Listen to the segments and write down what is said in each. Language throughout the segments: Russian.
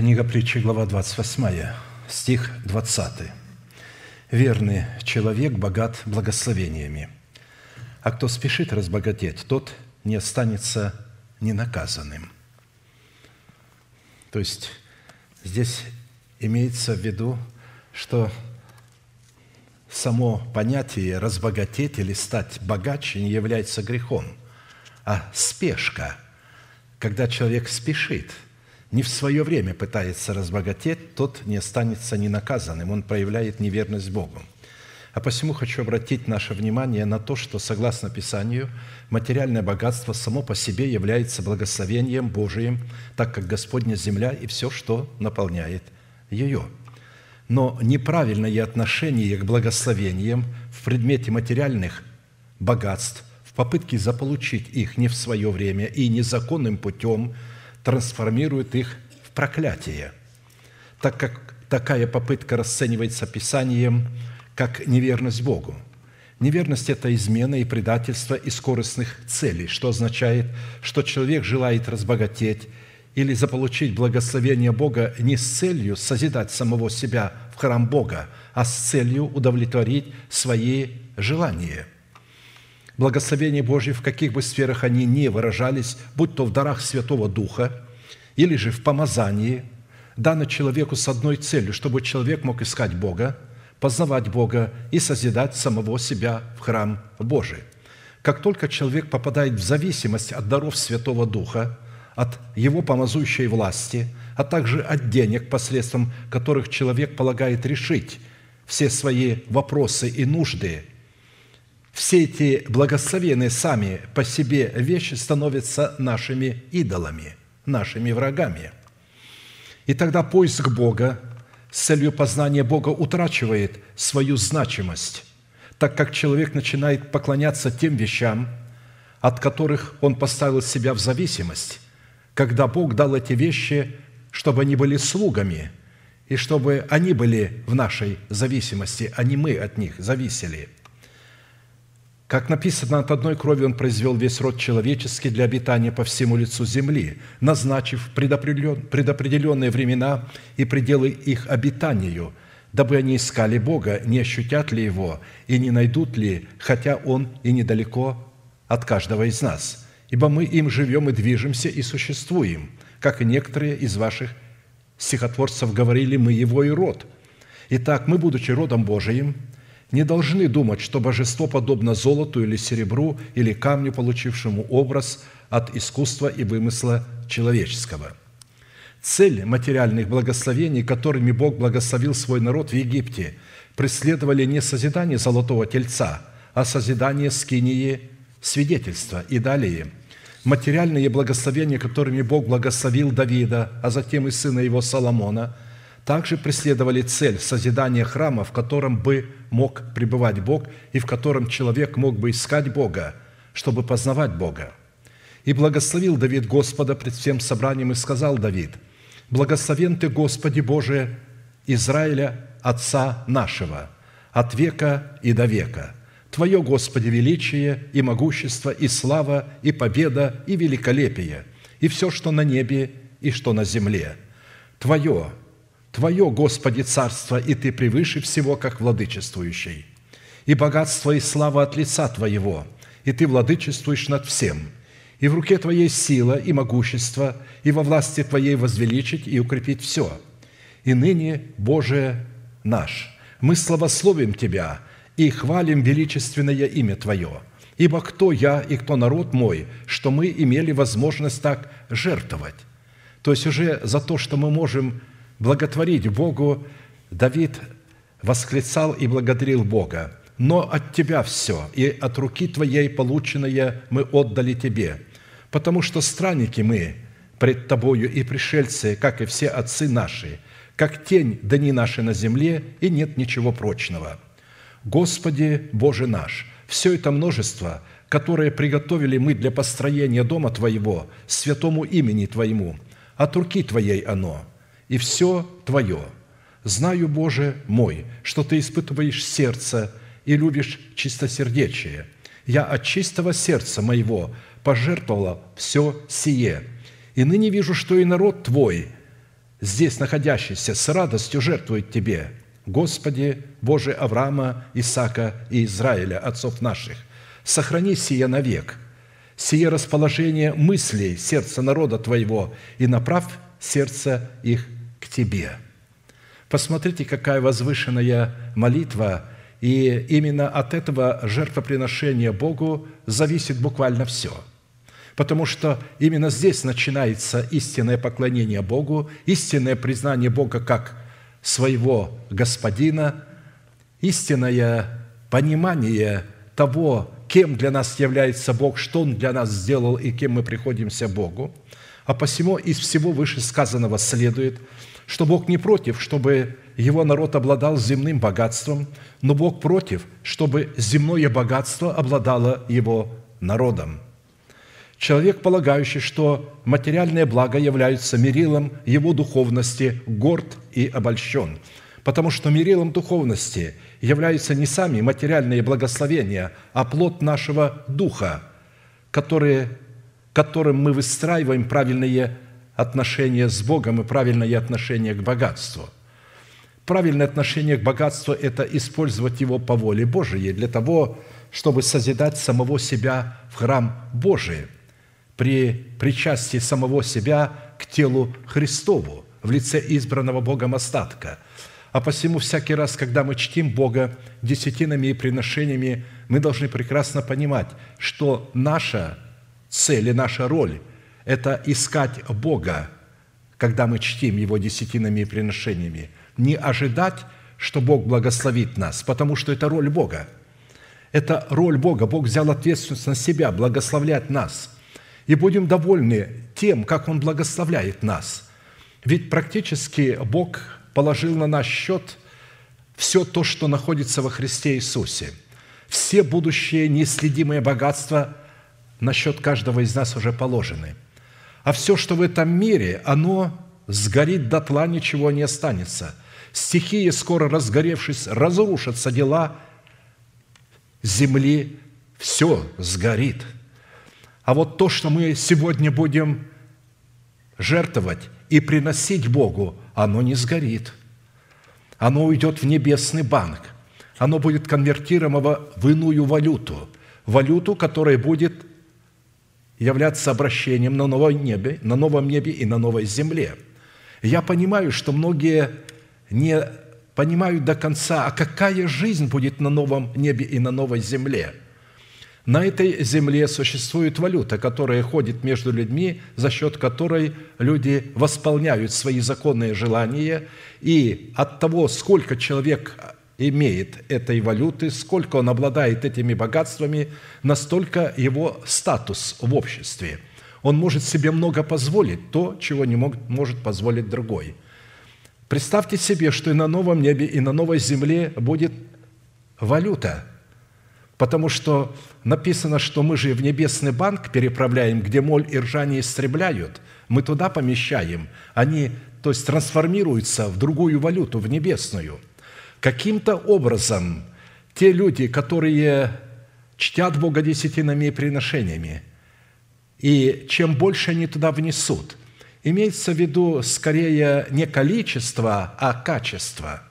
Книга притчи, глава 28, стих 20. «Верный человек богат благословениями, а кто спешит разбогатеть, тот не останется ненаказанным». То есть здесь имеется в виду, что само понятие «разбогатеть» или «стать богаче» не является грехом, а спешка, когда человек спешит – не в свое время пытается разбогатеть, тот не останется ненаказанным, он проявляет неверность Богу. А посему хочу обратить наше внимание на то, что, согласно Писанию, материальное богатство само по себе является благословением Божиим, так как Господня земля и все, что наполняет ее. Но неправильное отношение к благословениям в предмете материальных богатств, в попытке заполучить их не в свое время и незаконным путем – трансформирует их в проклятие, так как такая попытка расценивается Писанием как неверность Богу. Неверность – это измена и предательство и скоростных целей, что означает, что человек желает разбогатеть или заполучить благословение Бога не с целью созидать самого себя в храм Бога, а с целью удовлетворить свои желания. Благословение Божье, в каких бы сферах они ни выражались, будь то в дарах Святого Духа или же в помазании, дано человеку с одной целью, чтобы человек мог искать Бога, познавать Бога и созидать самого себя в храм Божий. Как только человек попадает в зависимость от даров Святого Духа, от его помазующей власти, а также от денег, посредством которых человек полагает решить все свои вопросы и нужды – все эти благословенные сами по себе вещи становятся нашими идолами, нашими врагами. И тогда поиск Бога с целью познания Бога утрачивает свою значимость, так как человек начинает поклоняться тем вещам, от которых он поставил себя в зависимость, когда Бог дал эти вещи, чтобы они были слугами, и чтобы они были в нашей зависимости, а не мы от них зависели – как написано, от одной крови Он произвел весь род человеческий для обитания по всему лицу земли, назначив предопределенные времена и пределы их обитанию, дабы они искали Бога, не ощутят ли Его и не найдут ли, хотя Он и недалеко от каждого из нас. Ибо мы им живем и движемся и существуем, как и некоторые из ваших стихотворцев говорили, мы Его и род. Итак, мы, будучи родом Божиим, не должны думать, что божество подобно золоту или серебру или камню, получившему образ от искусства и вымысла человеческого. Цель материальных благословений, которыми Бог благословил свой народ в Египте, преследовали не созидание золотого тельца, а созидание скинии свидетельства. И далее – материальные благословения, которыми Бог благословил Давида, а затем и сына его Соломона – также преследовали цель созидания храма, в котором бы мог пребывать Бог и в котором человек мог бы искать Бога, чтобы познавать Бога. И благословил Давид Господа пред всем собранием и сказал Давид, «Благословен Ты, Господи Боже, Израиля, Отца нашего, от века и до века. Твое, Господи, величие и могущество, и слава, и победа, и великолепие, и все, что на небе и что на земле. Твое, Твое, Господи, царство, и Ты превыше всего, как владычествующий. И богатство и слава от лица Твоего, и Ты владычествуешь над всем. И в руке Твоей сила и могущество, и во власти Твоей возвеличить и укрепить все. И ныне, Боже наш, мы славословим Тебя и хвалим величественное имя Твое. Ибо кто я и кто народ мой, что мы имели возможность так жертвовать? То есть уже за то, что мы можем благотворить Богу, Давид восклицал и благодарил Бога. «Но от Тебя все, и от руки Твоей полученное мы отдали Тебе, потому что странники мы пред Тобою и пришельцы, как и все отцы наши, как тень дни наши на земле, и нет ничего прочного. Господи Боже наш, все это множество, которое приготовили мы для построения дома Твоего, святому имени Твоему, от руки Твоей оно – и все Твое. Знаю, Боже мой, что Ты испытываешь сердце и любишь чистосердечие. Я от чистого сердца моего пожертвовала все сие, и ныне вижу, что и народ Твой здесь находящийся, с радостью жертвует Тебе, Господи, Боже Авраама, Исаака и Израиля, отцов наших. Сохрани сие навек, сие расположение мыслей сердца народа Твоего и направь сердце их Тебе». Посмотрите, какая возвышенная молитва, и именно от этого жертвоприношения Богу зависит буквально все – потому что именно здесь начинается истинное поклонение Богу, истинное признание Бога как своего Господина, истинное понимание того, кем для нас является Бог, что Он для нас сделал и кем мы приходимся Богу. А посему из всего вышесказанного следует, что Бог не против, чтобы его народ обладал земным богатством, но Бог против, чтобы земное богатство обладало его народом – Человек, полагающий, что материальные блага являются мерилом его духовности, горд и обольщен, потому что мерилом духовности являются не сами материальные благословения, а плод нашего духа, которые, которым мы выстраиваем правильные отношения с Богом и правильное отношение к богатству. Правильное отношение к богатству – это использовать его по воле Божией для того, чтобы созидать самого себя в храм Божий – при причастии самого себя к телу Христову в лице избранного Богом остатка. А посему всякий раз, когда мы чтим Бога десятинами и приношениями, мы должны прекрасно понимать, что наша цель и наша роль – это искать Бога, когда мы чтим Его десятинами и приношениями. Не ожидать, что Бог благословит нас, потому что это роль Бога. Это роль Бога. Бог взял ответственность на себя, благословлять нас – и будем довольны тем, как Он благословляет нас. Ведь практически Бог положил на наш счет все то, что находится во Христе Иисусе. Все будущие неследимые богатства на счет каждого из нас уже положены. А все, что в этом мире, оно сгорит дотла, ничего не останется. Стихии, скоро разгоревшись, разрушатся дела земли, все сгорит – а вот то, что мы сегодня будем жертвовать и приносить Богу, оно не сгорит. Оно уйдет в небесный банк. Оно будет конвертировано в иную валюту. Валюту, которая будет являться обращением на новом небе, на новом небе и на новой земле. Я понимаю, что многие не понимают до конца, а какая жизнь будет на новом небе и на новой земле – на этой земле существует валюта, которая ходит между людьми, за счет которой люди восполняют свои законные желания, и от того, сколько человек имеет этой валюты, сколько он обладает этими богатствами, настолько его статус в обществе. Он может себе много позволить, то, чего не мог, может позволить другой. Представьте себе, что и на новом небе, и на новой земле будет валюта – потому что написано, что мы же в небесный банк переправляем, где моль и ржание истребляют, мы туда помещаем, они, то есть трансформируются в другую валюту, в небесную. Каким-то образом те люди, которые чтят Бога десятинами и приношениями, и чем больше они туда внесут, имеется в виду скорее не количество, а качество –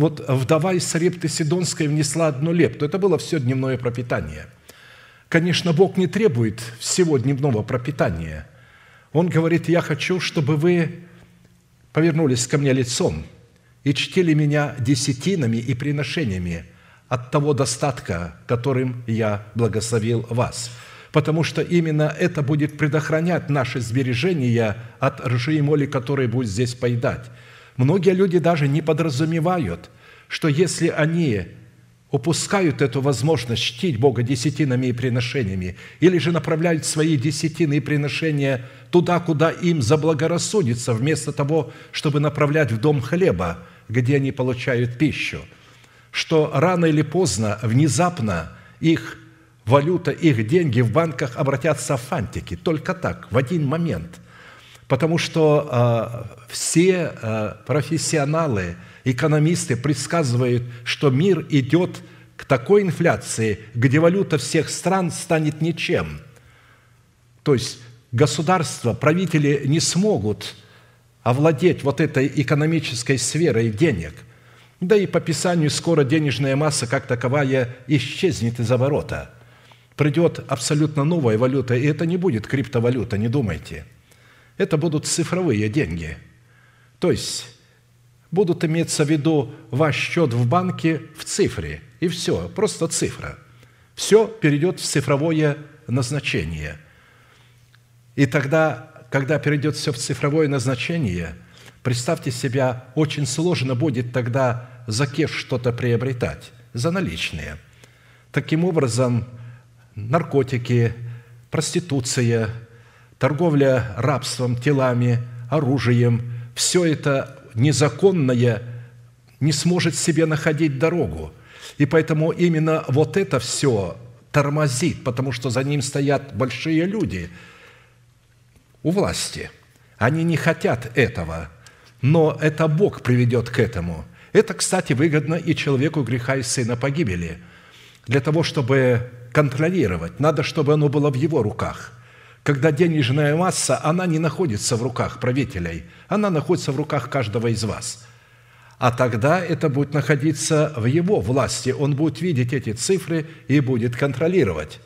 вот вдова из Сарепты Сидонской внесла одну лепту. Это было все дневное пропитание. Конечно, Бог не требует всего дневного пропитания. Он говорит, я хочу, чтобы вы повернулись ко мне лицом и чтили меня десятинами и приношениями от того достатка, которым я благословил вас. Потому что именно это будет предохранять наши сбережения от ржи и моли, которые будет здесь поедать. Многие люди даже не подразумевают, что если они упускают эту возможность чтить Бога десятинами и приношениями, или же направляют свои десятины и приношения туда, куда им заблагорассудится, вместо того, чтобы направлять в дом хлеба, где они получают пищу, что рано или поздно, внезапно их валюта, их деньги в банках обратятся в фантики. Только так, в один момент – потому что э, все э, профессионалы, экономисты предсказывают, что мир идет к такой инфляции, где валюта всех стран станет ничем. То есть государства, правители не смогут овладеть вот этой экономической сферой денег. Да и по Писанию скоро денежная масса как таковая исчезнет из оборота. Придет абсолютно новая валюта, и это не будет криптовалюта, не думайте. Это будут цифровые деньги. То есть будут иметься в виду ваш счет в банке в цифре, и все, просто цифра. Все перейдет в цифровое назначение. И тогда когда перейдет все в цифровое назначение, представьте себя, очень сложно будет тогда за кеш что-то приобретать, за наличные. Таким образом, наркотики, проституция, торговля рабством, телами, оружием, все это незаконное не сможет себе находить дорогу. И поэтому именно вот это все тормозит, потому что за ним стоят большие люди – у власти. Они не хотят этого, но это Бог приведет к этому. Это, кстати, выгодно и человеку греха и сына погибели. Для того, чтобы контролировать, надо, чтобы оно было в его руках. Когда денежная масса, она не находится в руках правителей, она находится в руках каждого из вас. А тогда это будет находиться в его власти. Он будет видеть эти цифры и будет контролировать.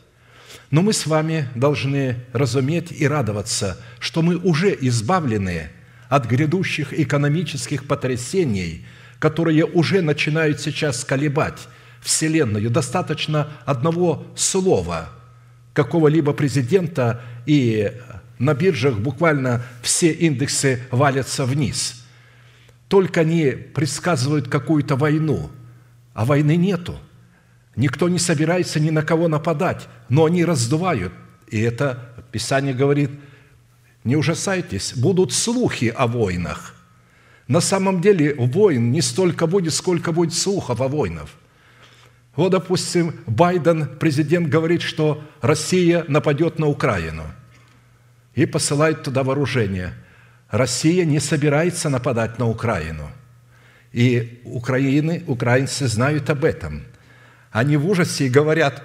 Но мы с вами должны разуметь и радоваться, что мы уже избавлены от грядущих экономических потрясений, которые уже начинают сейчас колебать Вселенную. Достаточно одного слова какого-либо президента, и на биржах буквально все индексы валятся вниз. Только они предсказывают какую-то войну, а войны нету – Никто не собирается ни на кого нападать, но они раздувают. И это Писание говорит, не ужасайтесь, будут слухи о войнах. На самом деле войн не столько будет, сколько будет слухов о войнах. Вот, допустим, Байден, президент, говорит, что Россия нападет на Украину и посылает туда вооружение. Россия не собирается нападать на Украину. И Украины, украинцы знают об этом – они в ужасе и говорят,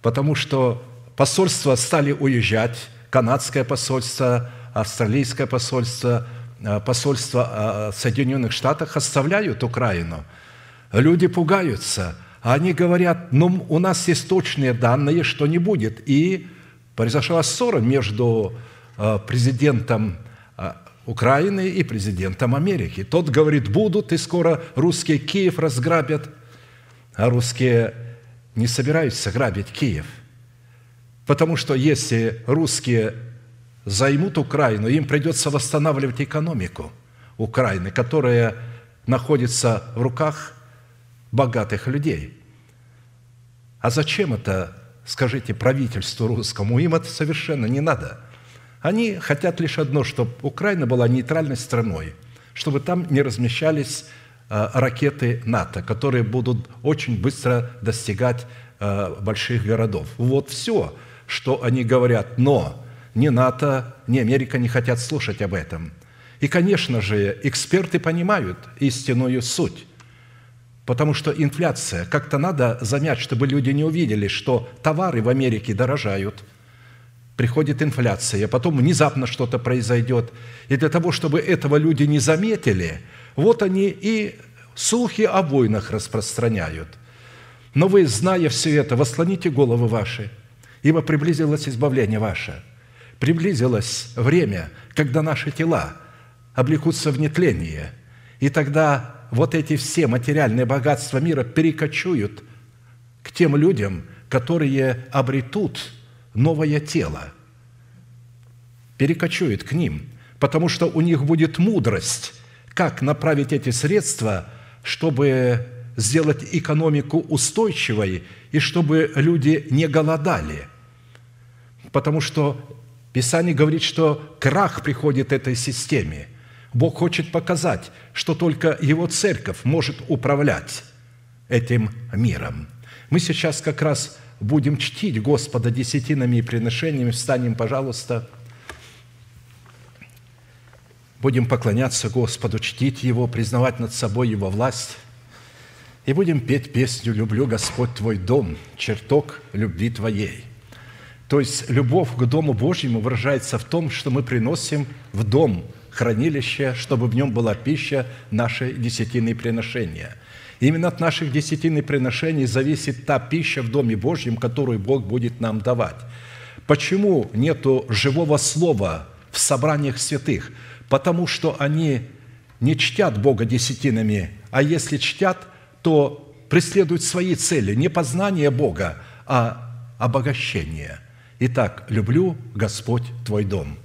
потому что посольства стали уезжать, канадское посольство, австралийское посольство, э, посольство э, Соединенных Штатов оставляют Украину. Люди пугаются, они говорят, ну, у нас есть точные данные, что не будет. И произошла ссора между э, президентом Украины и президентом Америки. Тот говорит, будут, и скоро русские Киев разграбят, а русские не собираются грабить Киев. Потому что если русские займут Украину, им придется восстанавливать экономику Украины, которая находится в руках богатых людей. А зачем это, скажите, правительству русскому? Им это совершенно не надо. Они хотят лишь одно, чтобы Украина была нейтральной страной, чтобы там не размещались ракеты НАТО, которые будут очень быстро достигать э, больших городов. Вот все, что они говорят. Но ни НАТО, ни Америка не хотят слушать об этом. И, конечно же, эксперты понимают истинную суть. Потому что инфляция, как-то надо замять, чтобы люди не увидели, что товары в Америке дорожают, приходит инфляция, потом внезапно что-то произойдет. И для того, чтобы этого люди не заметили – вот они и слухи о войнах распространяют. Но вы, зная все это, восслоните головы ваши, ибо приблизилось избавление ваше. Приблизилось время, когда наши тела облекутся в нетление, и тогда вот эти все материальные богатства мира перекочуют к тем людям, которые обретут новое тело, перекочуют к ним, потому что у них будет мудрость как направить эти средства, чтобы сделать экономику устойчивой и чтобы люди не голодали. Потому что Писание говорит, что крах приходит этой системе. Бог хочет показать, что только Его церковь может управлять этим миром. Мы сейчас как раз будем чтить Господа десятинами и приношениями. Встанем, пожалуйста. Будем поклоняться Господу, чтить Его, признавать над собой Его власть. И будем петь песню «Люблю, Господь, Твой дом, чертог любви Твоей». То есть любовь к Дому Божьему выражается в том, что мы приносим в Дом хранилище, чтобы в нем была пища, наши десятины приношения. Именно от наших десятины приношений зависит та пища в Доме Божьем, которую Бог будет нам давать. Почему нету живого слова в собраниях святых? Потому что они не чтят Бога десятинами, а если чтят, то преследуют свои цели, не познание Бога, а обогащение. Итак, люблю, Господь, Твой дом –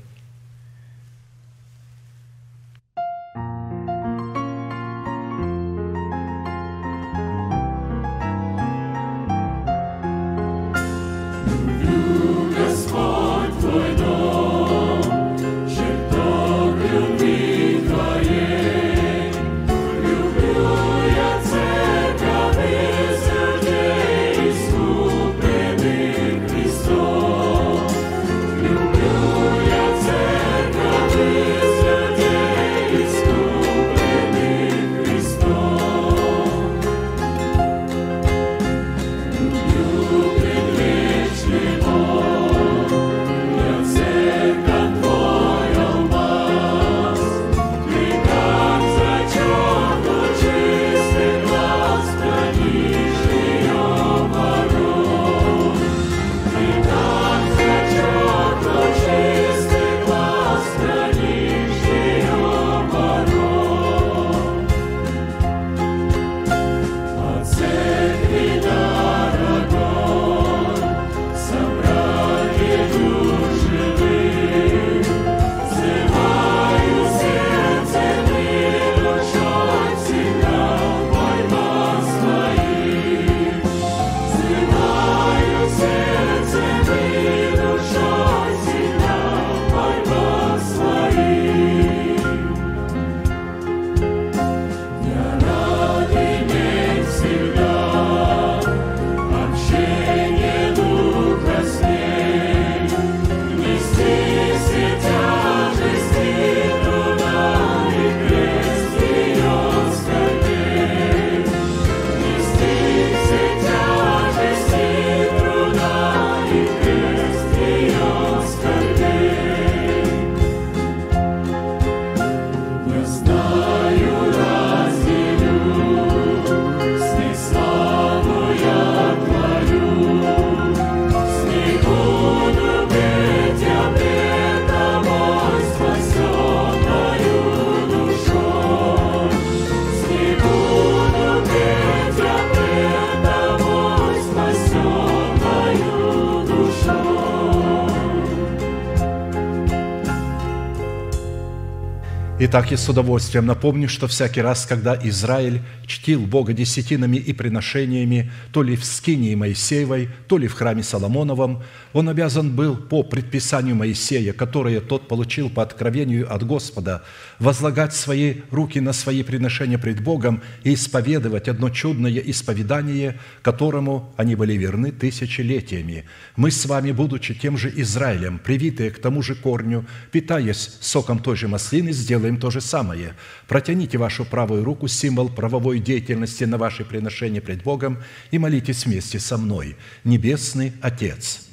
Итак, я с удовольствием напомню, что всякий раз, когда Израиль чтил Бога десятинами и приношениями, то ли в скинии Моисеевой, то ли в храме Соломоновом, он обязан был по предписанию Моисея, которое тот получил по откровению от Господа, возлагать свои руки на свои приношения пред Богом и исповедовать одно чудное исповедание, которому они были верны тысячелетиями. Мы с вами, будучи тем же Израилем, привитые к тому же корню, питаясь соком той же маслины, сделаем то же самое. Протяните вашу правую руку, символ правовой деятельности на ваши приношения пред Богом, и молитесь вместе со мной. Небесный Отец,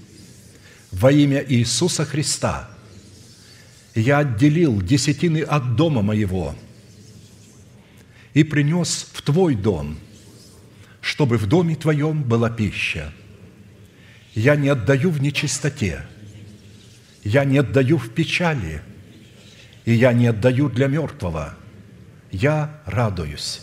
во имя Иисуса Христа – я отделил десятины от дома моего и принес в Твой дом, чтобы в доме Твоем была пища. Я не отдаю в нечистоте, я не отдаю в печали, и я не отдаю для мертвого. Я радуюсь,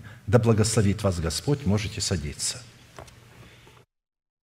Да благословит вас Господь, можете садиться.